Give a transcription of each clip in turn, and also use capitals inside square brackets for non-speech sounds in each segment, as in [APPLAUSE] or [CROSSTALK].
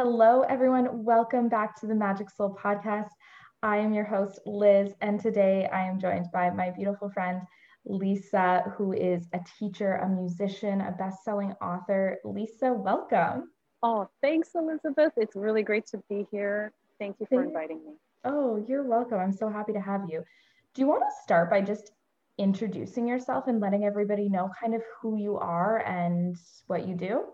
Hello, everyone. Welcome back to the Magic Soul podcast. I am your host, Liz, and today I am joined by my beautiful friend, Lisa, who is a teacher, a musician, a best selling author. Lisa, welcome. Oh, thanks, Elizabeth. It's really great to be here. Thank you for inviting me. Oh, you're welcome. I'm so happy to have you. Do you want to start by just introducing yourself and letting everybody know kind of who you are and what you do?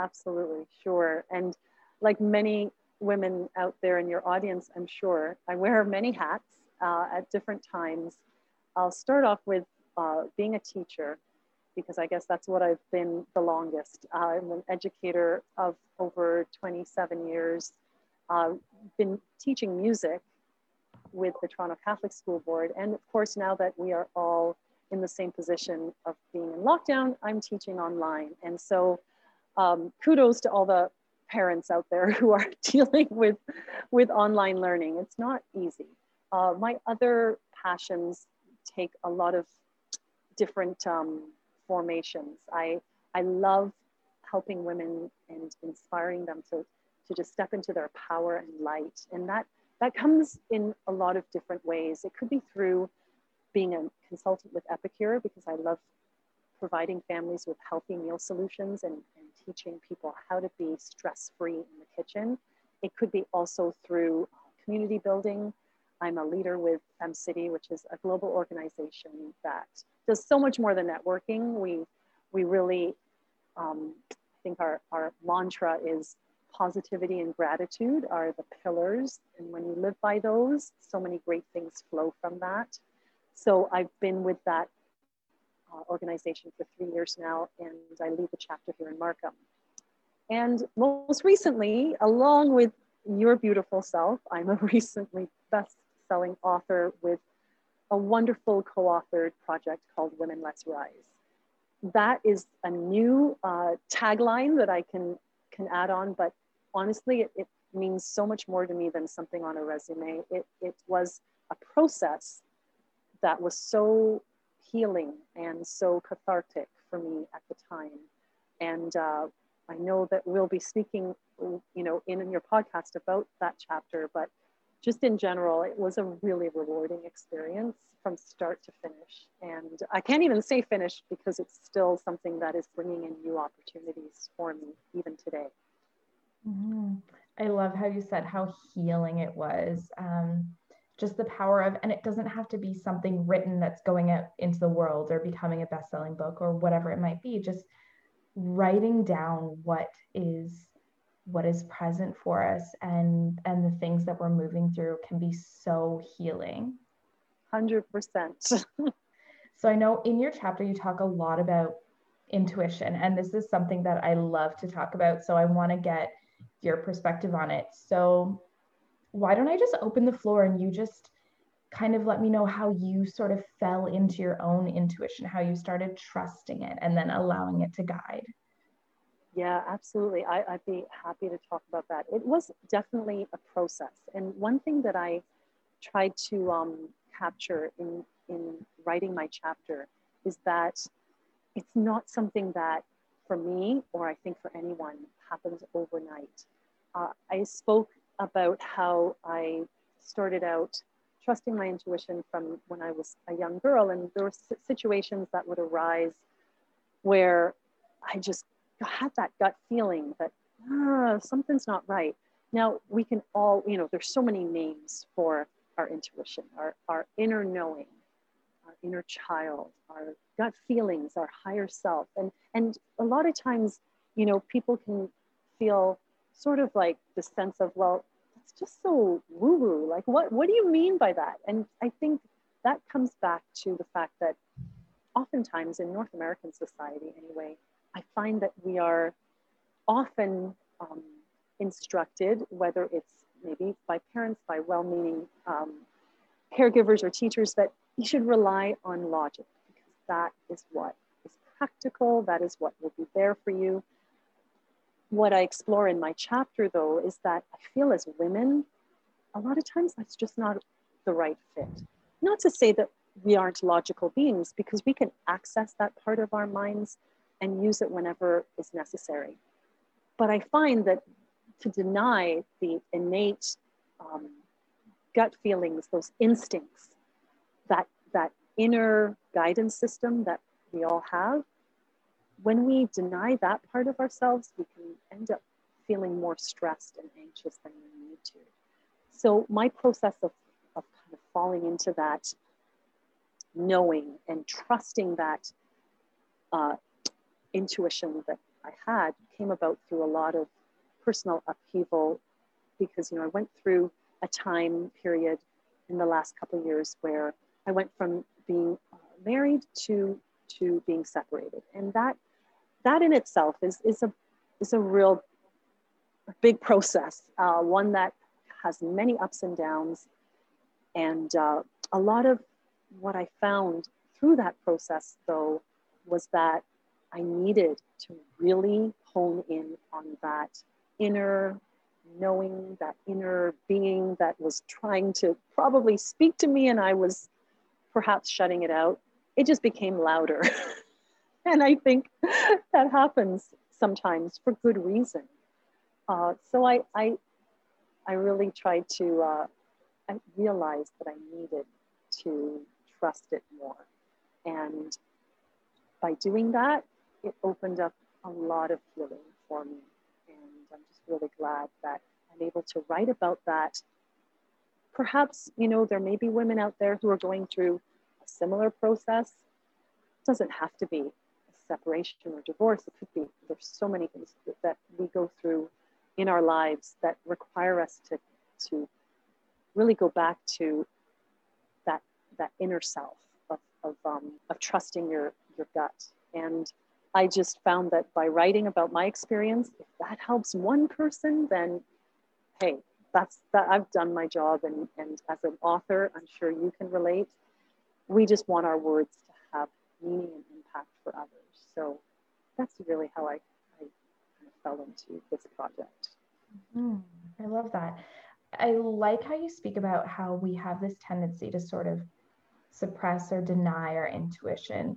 Absolutely, sure. And like many women out there in your audience, I'm sure, I wear many hats uh, at different times. I'll start off with uh, being a teacher because I guess that's what I've been the longest. Uh, I'm an educator of over 27 years, uh, been teaching music with the Toronto Catholic School Board. And of course, now that we are all in the same position of being in lockdown, I'm teaching online. And so um, kudos to all the parents out there [LAUGHS] who are [LAUGHS] dealing with, with online learning. It's not easy. Uh, my other passions take a lot of different um, formations. I, I love helping women and inspiring them to, to just step into their power and light. And that, that comes in a lot of different ways. It could be through being a consultant with Epicure because I love providing families with healthy meal solutions and, and teaching people how to be stress-free in the kitchen. It could be also through community building. I'm a leader with FemCity, which is a global organization that does so much more than networking. We, we really, um, think our, our mantra is positivity and gratitude are the pillars. And when you live by those, so many great things flow from that. So I've been with that uh, organization for three years now, and I lead the chapter here in Markham. And most recently, along with your beautiful self, I'm a [LAUGHS] recently best-selling author with a wonderful co-authored project called Women Let's Rise. That is a new uh, tagline that I can can add on, but honestly, it, it means so much more to me than something on a resume. It, it was a process that was so healing and so cathartic for me at the time. And uh, I know that we'll be speaking, you know, in, in your podcast about that chapter, but just in general, it was a really rewarding experience from start to finish. And I can't even say finish because it's still something that is bringing in new opportunities for me even today. Mm-hmm. I love how you said how healing it was. Um, just the power of, and it doesn't have to be something written that's going out into the world or becoming a best selling book or whatever it might be, just writing down what is what is present for us and and the things that we're moving through can be so healing. 100% [LAUGHS] so i know in your chapter you talk a lot about intuition and this is something that i love to talk about. So i want to get your perspective on it. So why don't I just open the floor and you just kind of let me know how you sort of fell into your own intuition, how you started trusting it and then allowing it to guide? Yeah, absolutely. I, would be happy to talk about that. It was definitely a process. And one thing that I tried to um, capture in, in writing my chapter is that it's not something that for me, or I think for anyone, happens overnight. Uh, I spoke about how I started out trusting my intuition from when I was a young girl. And there were situations that would arise where I just had that gut feeling that ah, something's not right. Now, we can all, you know, there's so many names for our intuition, our, our inner knowing, our inner child, our gut feelings, our higher self. And, and a lot of times, you know, people can feel sort of like the sense of, well, it's just so woo woo. Like, what, what do you mean by that? And I think that comes back to the fact that oftentimes in North American society, anyway, I find that we are often um, instructed, whether it's maybe by parents, by well meaning um, caregivers or teachers, that you should rely on logic because that is what is practical, that is what will be there for you what I explore in my chapter, though, is that I feel as women, a lot of times that's just not the right fit. Not to say that we aren't logical beings, because we can access that part of our minds and use it whenever is necessary. But I find that to deny the innate um, gut feelings, those instincts, that, that inner guidance system that we all have, when we deny that part of ourselves, we can end up feeling more stressed and anxious than we need to. So my process of, of kind of falling into that knowing and trusting that uh, intuition that I had came about through a lot of personal upheaval because you know I went through a time period in the last couple of years where I went from being uh, married to to being separated, and that that in itself is is a is a real big process, uh, one that has many ups and downs, and uh, a lot of what I found through that process though was that I needed to really hone in on that inner knowing, that inner being that was trying to probably speak to me and I was perhaps shutting it out. It just became louder. [LAUGHS] [LAUGHS] and I think that happens sometimes for good reason. Uh, so I, I, I really tried to, uh, I realized that I needed to trust it more. And by doing that, it opened up a lot of healing for me. And I'm just really glad that I'm able to write about that. Perhaps, you know, there may be women out there who are going through a similar process. It doesn't have to be separation or divorce. It could be, there's so many things that we go through in our lives that require us to, to really go back to that, that inner self of, of, um, of trusting your, your gut. And I just found that by writing about my experience, if that helps one person, then hey, that's that I've done my job. And, and as an author, I'm sure you can relate. We just want our words to have meaning and impact for others. So that's really how I, I fell into this project. Mm, I love that. I like how you speak about how we have this tendency to sort of suppress or deny our intuition.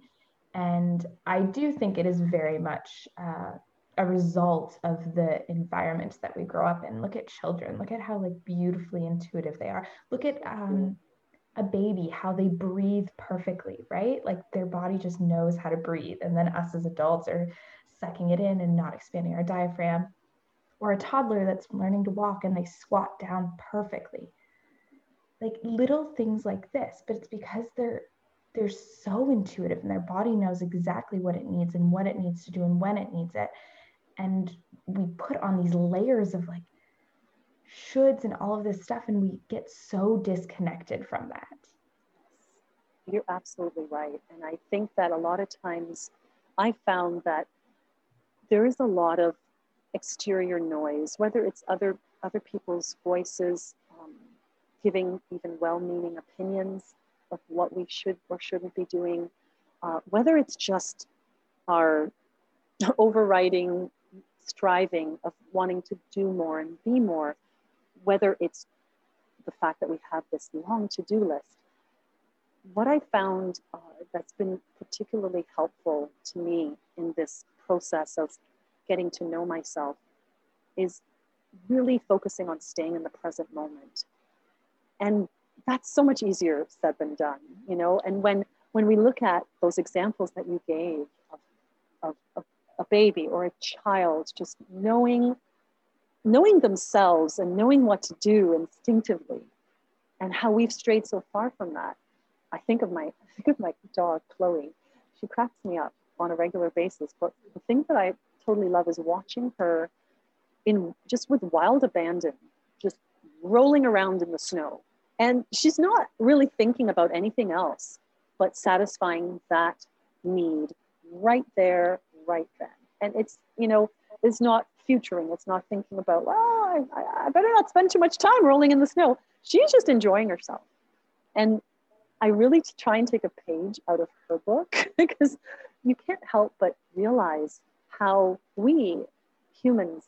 And I do think it is very much uh, a result of the environment that we grow up in. Look at children, look at how like beautifully intuitive they are. Look at um, a baby, how they breathe perfectly, right? Like their body just knows how to breathe. And then us as adults are sucking it in and not expanding our diaphragm or a toddler that's learning to walk and they squat down perfectly. Like little things like this, but it's because they're they're so intuitive and their body knows exactly what it needs and what it needs to do and when it needs it. And we put on these layers of like shoulds and all of this stuff, and we get so disconnected from that. You're absolutely right. And I think that a lot of times I found that there is a lot of exterior noise, whether it's other other people's voices, um, giving even well-meaning opinions of what we should or shouldn't be doing, uh, whether it's just our [LAUGHS] overriding striving of wanting to do more and be more, whether it's the fact that we have this long to-do list. What I found uh, that's been particularly helpful to me in this process of getting to know myself is really focusing on staying in the present moment. And that's so much easier said than done, you know? And when, when we look at those examples that you gave of, of, of a baby or a child just knowing, knowing themselves and knowing what to do instinctively and how we've strayed so far from that. I think of my, I think of my dog, Chloe. She cracks me up on a regular basis. But the thing that I totally love is watching her in just with wild abandon, just rolling around in the snow. And she's not really thinking about anything else but satisfying that need right there, right then. And it's, you know, it's not futuring. It's not thinking about, well, I, I better not spend too much time rolling in the snow. She's just enjoying herself. And I really try and take a page out of her book [LAUGHS] because you can't help but realize how we humans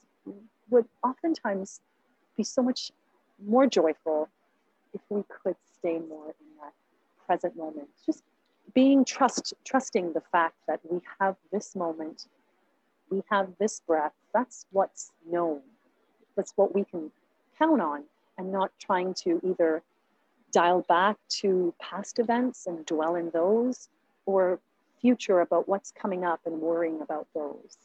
would oftentimes be so much more joyful if we could stay more in that present moment. Just being trust, trusting the fact that we have this moment, we have this breath. That's what's known. that's what we can count on and not trying to either dial back to past events and dwell in those or future about what's coming up and worrying about those.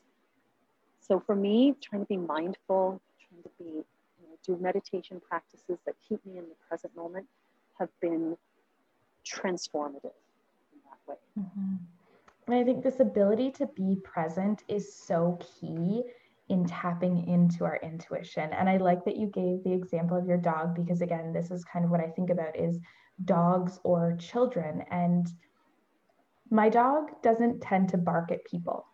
So for me, trying to be mindful, trying to be, you know, do meditation practices that keep me in the present moment have been transformative in that way. Mm-hmm. And I think this ability to be present is so key in tapping into our intuition. And I like that you gave the example of your dog because again, this is kind of what I think about is dogs or children. And my dog doesn't tend to bark at people.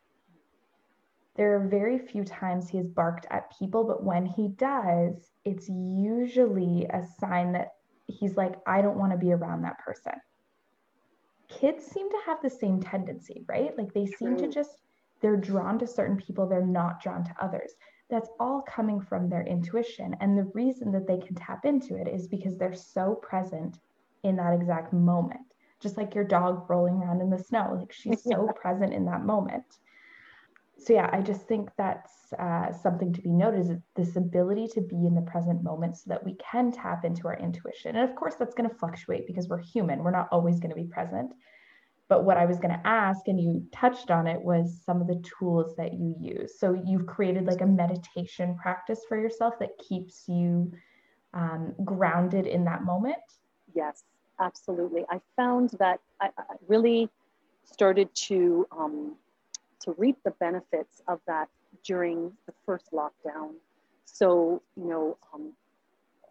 There are very few times he has barked at people, but when he does, it's usually a sign that he's like, I don't want to be around that person. Kids seem to have the same tendency, right? Like they seem to just they're drawn to certain people, they're not drawn to others. That's all coming from their intuition. And the reason that they can tap into it is because they're so present in that exact moment. Just like your dog rolling around in the snow, like she's so [LAUGHS] present in that moment. So, yeah, I just think that's uh, something to be noted is this ability to be in the present moment so that we can tap into our intuition. And of course, that's going to fluctuate because we're human, we're not always going to be present. But what I was going to ask, and you touched on it, was some of the tools that you use. So you've created like a meditation practice for yourself that keeps you um, grounded in that moment. Yes, absolutely. I found that I, I really started to um, to reap the benefits of that during the first lockdown. So you know, um,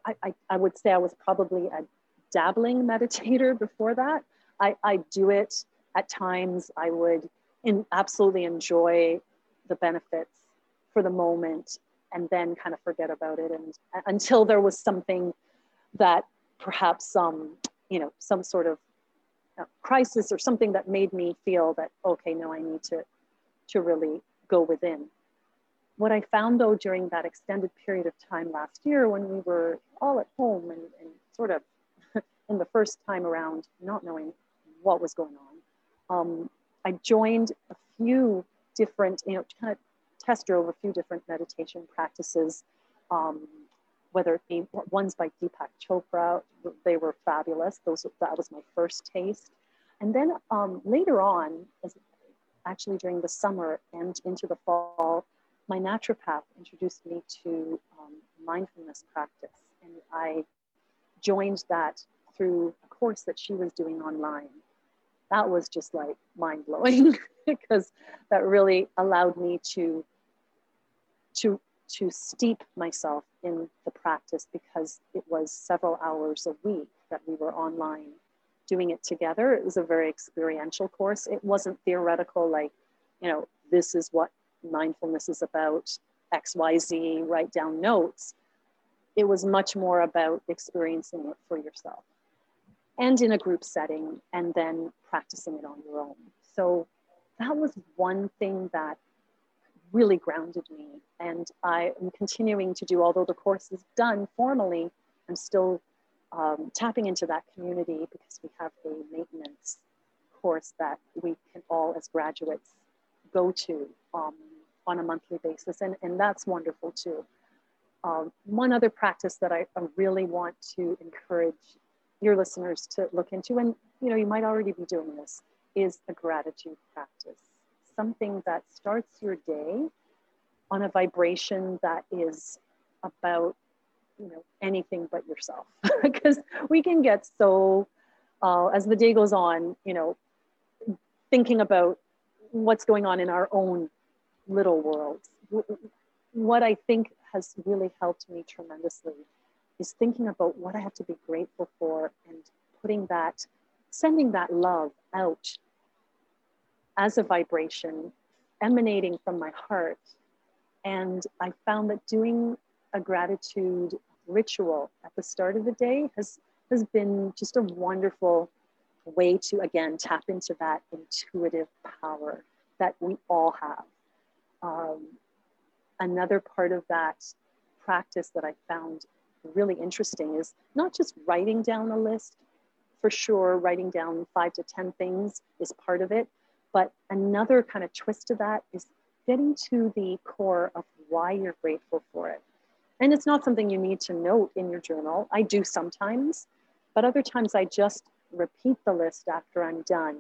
I, I, I would say I was probably a dabbling meditator before that I, I do it at times. I would in, absolutely enjoy the benefits for the moment and then kind of forget about it and until there was something that perhaps um, you know some sort of uh, crisis or something that made me feel that okay no i need to to really go within what i found though during that extended period of time last year when we were all at home and, and sort of [LAUGHS] in the first time around not knowing what was going on. Um, I joined a few different, you know, kind of test drove a few different meditation practices, um, whether it be ones by Deepak Chopra, they were fabulous. Those that was my first taste, and then um, later on, as actually during the summer and into the fall, my naturopath introduced me to um, mindfulness practice, and I joined that through a course that she was doing online. That was just like mind blowing [LAUGHS] because that really allowed me to to to steep myself in the practice because it was several hours a week that we were online doing it together. It was a very experiential course. It wasn't theoretical, like, you know, this is what mindfulness is about, XYZ, write down notes. It was much more about experiencing it for yourself and in a group setting, and then practicing it on your own. So that was one thing that really grounded me. And I am continuing to do, although the course is done formally, I'm still um, tapping into that community because we have a maintenance course that we can all, as graduates, go to um, on a monthly basis. And, and that's wonderful too. Um, one other practice that I, I really want to encourage your listeners to look into, and you know, you might already be doing this, is a gratitude practice. Something that starts your day on a vibration that is about you know anything but yourself [LAUGHS] because we can get so uh, as the day goes on you know thinking about what's going on in our own little worlds what i think has really helped me tremendously is thinking about what I have to be grateful for and putting that, sending that love out as a vibration emanating from my heart. And I found that doing a gratitude ritual at the start of the day has, has been just a wonderful way to, again, tap into that intuitive power that we all have. Um, another part of that practice that I found really interesting is not just writing down a list. For sure, writing down five to 10 things is part of it. But another kind of twist to that is getting to the core of why you're grateful for it. And it's not something you need to note in your journal. I do sometimes, but other times I just repeat the list after I'm done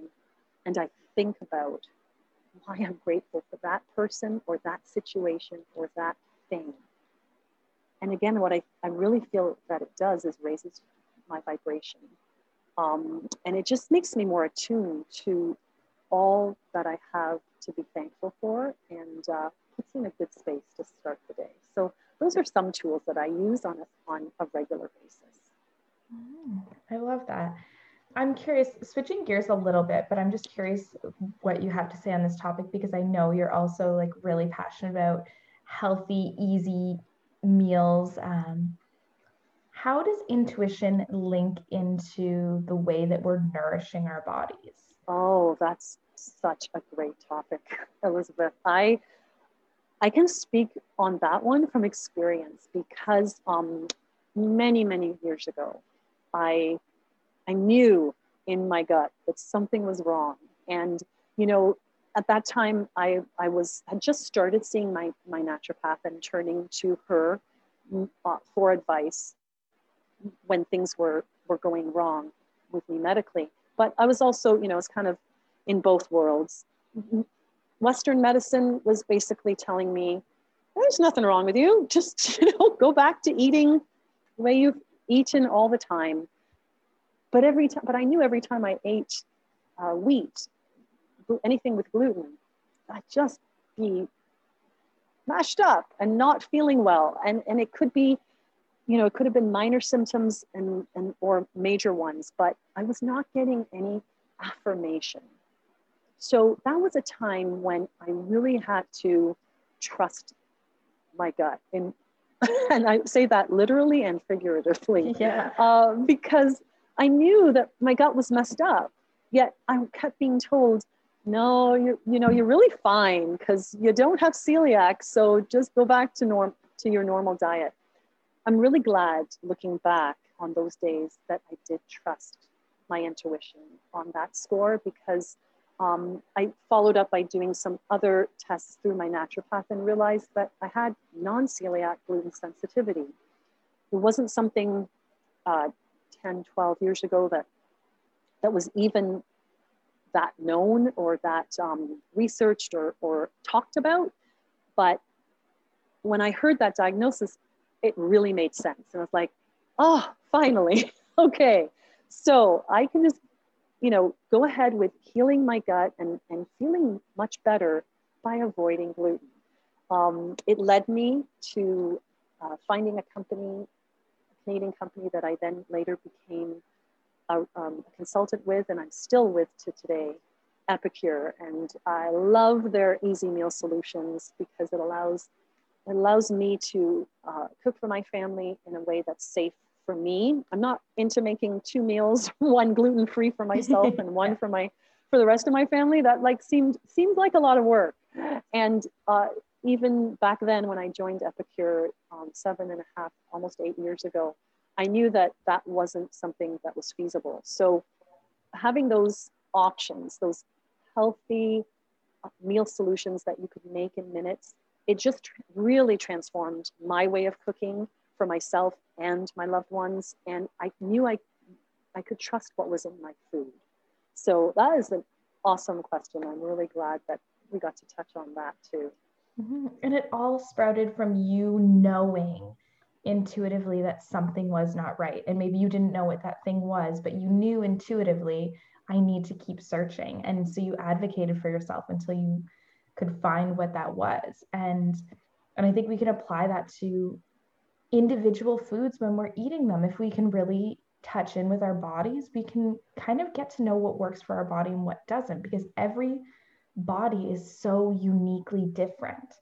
and I think about why I'm grateful for that person or that situation or that thing. And again, what I, I really feel that it does is raises my vibration. Um, and it just makes me more attuned to all that I have to be thankful for and uh, puts in a good space to start the day. So those are some tools that I use on a, on a regular basis. Mm, I love that. I'm curious, switching gears a little bit, but I'm just curious what you have to say on this topic because I know you're also like really passionate about healthy, easy meals. Um, how does intuition link into the way that we're nourishing our bodies? Oh, that's such a great topic, [LAUGHS] Elizabeth. I I can speak on that one from experience because um, many many years ago, I I knew in my gut that something was wrong, and you know at that time I I was had just started seeing my my naturopath and turning to her uh, for advice when things were were going wrong with me medically. But I was also you know it's kind of in both worlds. Western medicine was basically telling me, there's nothing wrong with you. Just [LAUGHS] you know, go back to eating the way you've eaten all the time. But every time, but I knew every time I ate uh, wheat, anything with gluten, I'd just be mashed up and not feeling well. And and it could be, you know, it could have been minor symptoms and and or major ones, but I was not getting any affirmation so that was a time when I really had to trust my gut. And, [LAUGHS] and I say that literally and figuratively. [LAUGHS] Yeah. Uh, because I knew that my gut was messed up. Yet I kept being told, no, you you know, you're really fine because you don't have celiac. So just go back to norm to your normal diet. I'm really glad looking back on those days that I did trust my intuition on that score because um, I followed up by doing some other tests through my naturopath and realized that I had non-celiac gluten sensitivity. It wasn't something uh, 10, 12 years ago that, that was even that known or that um, researched or, or talked about. But when I heard that diagnosis, it really made sense. And I was like, oh, finally, [LAUGHS] okay. So I can just you know, go ahead with healing my gut and, and feeling much better by avoiding gluten. Um, it led me to uh, finding a company, a Canadian company that I then later became a, um, a consultant with, and I'm still with to today, Epicure. And I love their easy meal solutions because it allows it allows me to uh, cook for my family in a way that's safe for me. I'm not into making two meals, [LAUGHS] one gluten free for myself and one [LAUGHS] for my for the rest of my family. That like seemed seemed like a lot of work. And uh, even back then, when I joined Epicure um, seven and a half, almost eight years ago, I knew that that wasn't something that was feasible. So having those options, those healthy uh, meal solutions that you could make in minutes, it just really transformed my way of cooking for myself and my loved ones. And I knew I, I could trust what was in my food. So that is an awesome question. I'm really glad that we got to touch on that too. Mm-hmm. And it all sprouted from you knowing intuitively that something was not right. And maybe you didn't know what that thing was, but you knew intuitively, I need to keep searching. And so you advocated for yourself until you could find what that was. And and I think we can apply that to individual foods when we're eating them. If we can really touch in with our bodies, we can kind of get to know what works for our body and what doesn't, because every body is so uniquely different.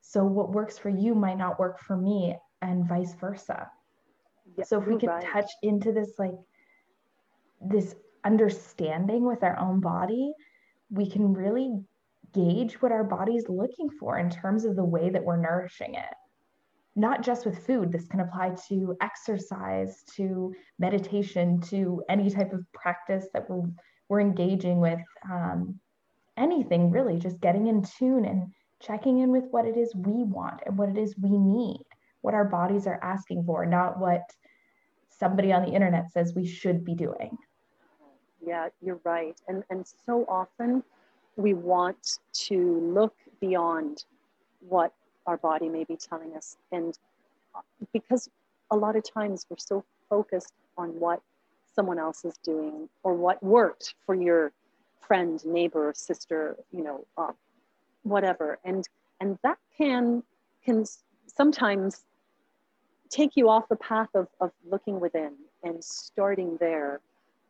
So, what works for you might not work for me, and vice versa. Yeah, so, if we could right. touch into this, like, this understanding with our own body, we can really gauge what our body's looking for in terms of the way that we're nourishing it not just with food, this can apply to exercise, to meditation, to any type of practice that we're, we're engaging with. Um, anything really, just getting in tune and checking in with what it is we want and what it is we need what our bodies are asking for, not what somebody on the internet says we should be doing. Yeah, you're right. And and so often we want to look beyond what our body may be telling us. And because a lot of times we're so focused on what someone else is doing or what worked for your friend neighbor sister you know uh, whatever. And and that can can sometimes take you off the path of, of looking within and starting there.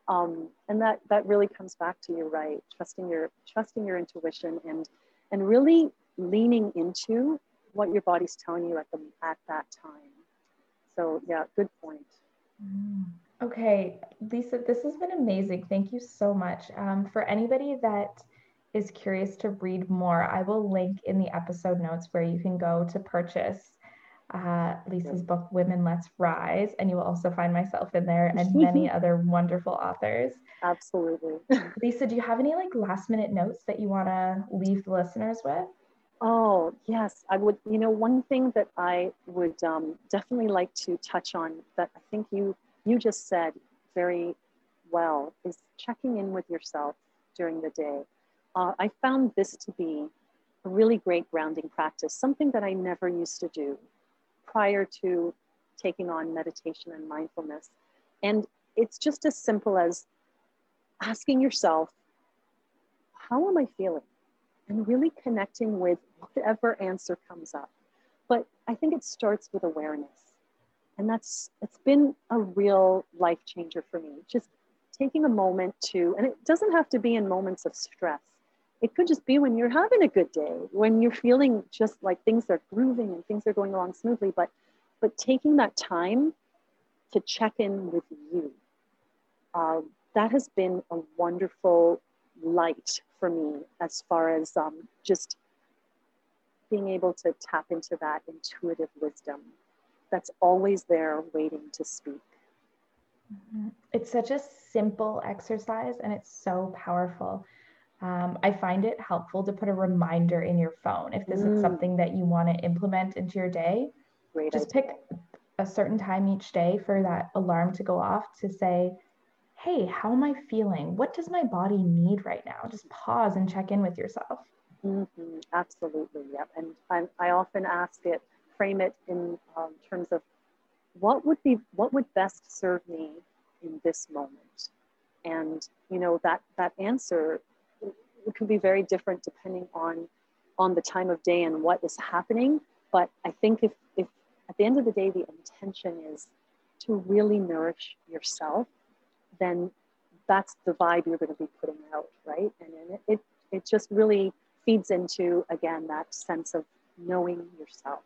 Um, and that that really comes back to you right? Trusting your trusting your intuition and and really leaning into what your body's telling you at the at that time so yeah good point mm. okay lisa this has been amazing thank you so much um, for anybody that is curious to read more i will link in the episode notes where you can go to purchase uh, Lisa's book, Women Let's Rise, and you will also find myself in there and [LAUGHS] many other wonderful authors. Absolutely. Lisa, do you have any like last minute notes that you want to leave the listeners with? Oh, yes. I would, you know, one thing that I would um, definitely like to touch on that I think you you just said very well is checking in with yourself during the day. Uh, I found this to be a really great grounding practice, something that I never used to do prior to taking on meditation and mindfulness. And it's just as simple as asking yourself, how am I feeling? And really connecting with whatever answer comes up. But I think it starts with awareness. And that's it's been a real life changer for me. Just taking a moment to, and it doesn't have to be in moments of stress. It could just be when you're having a good day, when you're feeling just like things are grooving and things are going along smoothly, but but taking that time to check in with you, uh, that has been a wonderful light for me as far as um, just being able to tap into that intuitive wisdom that's always there waiting to speak. Mm-hmm. It's such a simple exercise and it's so powerful. Um, I find it helpful to put a reminder in your phone if this mm. is something that you want to implement into your day. Great just idea. pick a certain time each day for that alarm to go off to say, hey, how am I feeling? What does my body need right now? Just pause and check in with yourself. Mm-hmm. Absolutely, yep. And I, I often ask it, frame it in um, terms of what would be, what would best serve me in this moment? And you know that that answer can be very different depending on on the time of day and what is happening. But I think if, if at the end of the day, the intention is to really nourish yourself, then that's the vibe you're going to be putting out, right? And it, it, it just really feeds into, again, that sense of knowing yourself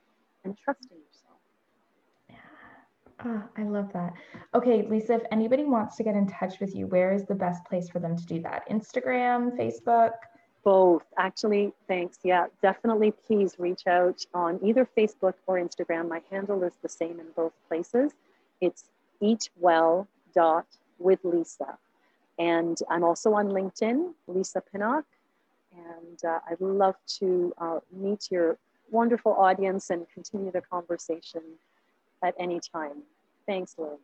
and trusting yourself. Oh, I love that. Okay, Lisa, if anybody wants to get in touch with you, where is the best place for them to do that? Instagram, Facebook? Both, actually. Thanks. Yeah, definitely. Please reach out on either Facebook or Instagram. My handle is the same in both places. It's eatwell dot with Lisa, and I'm also on LinkedIn, Lisa Pinnock. And uh, I'd love to uh, meet your wonderful audience and continue the conversation at any time. Thanks, Liz.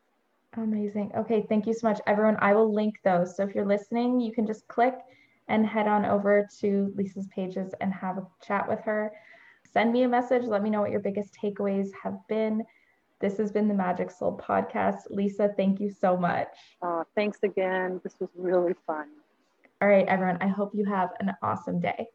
Amazing. Okay, thank you so much, everyone. I will link those. So if you're listening, you can just click and head on over to Lisa's pages and have a chat with her. Send me a message. Let me know what your biggest takeaways have been. This has been the Magic Soul podcast. Lisa, thank you so much. Uh, thanks again. This was really fun. All right, everyone. I hope you have an awesome day.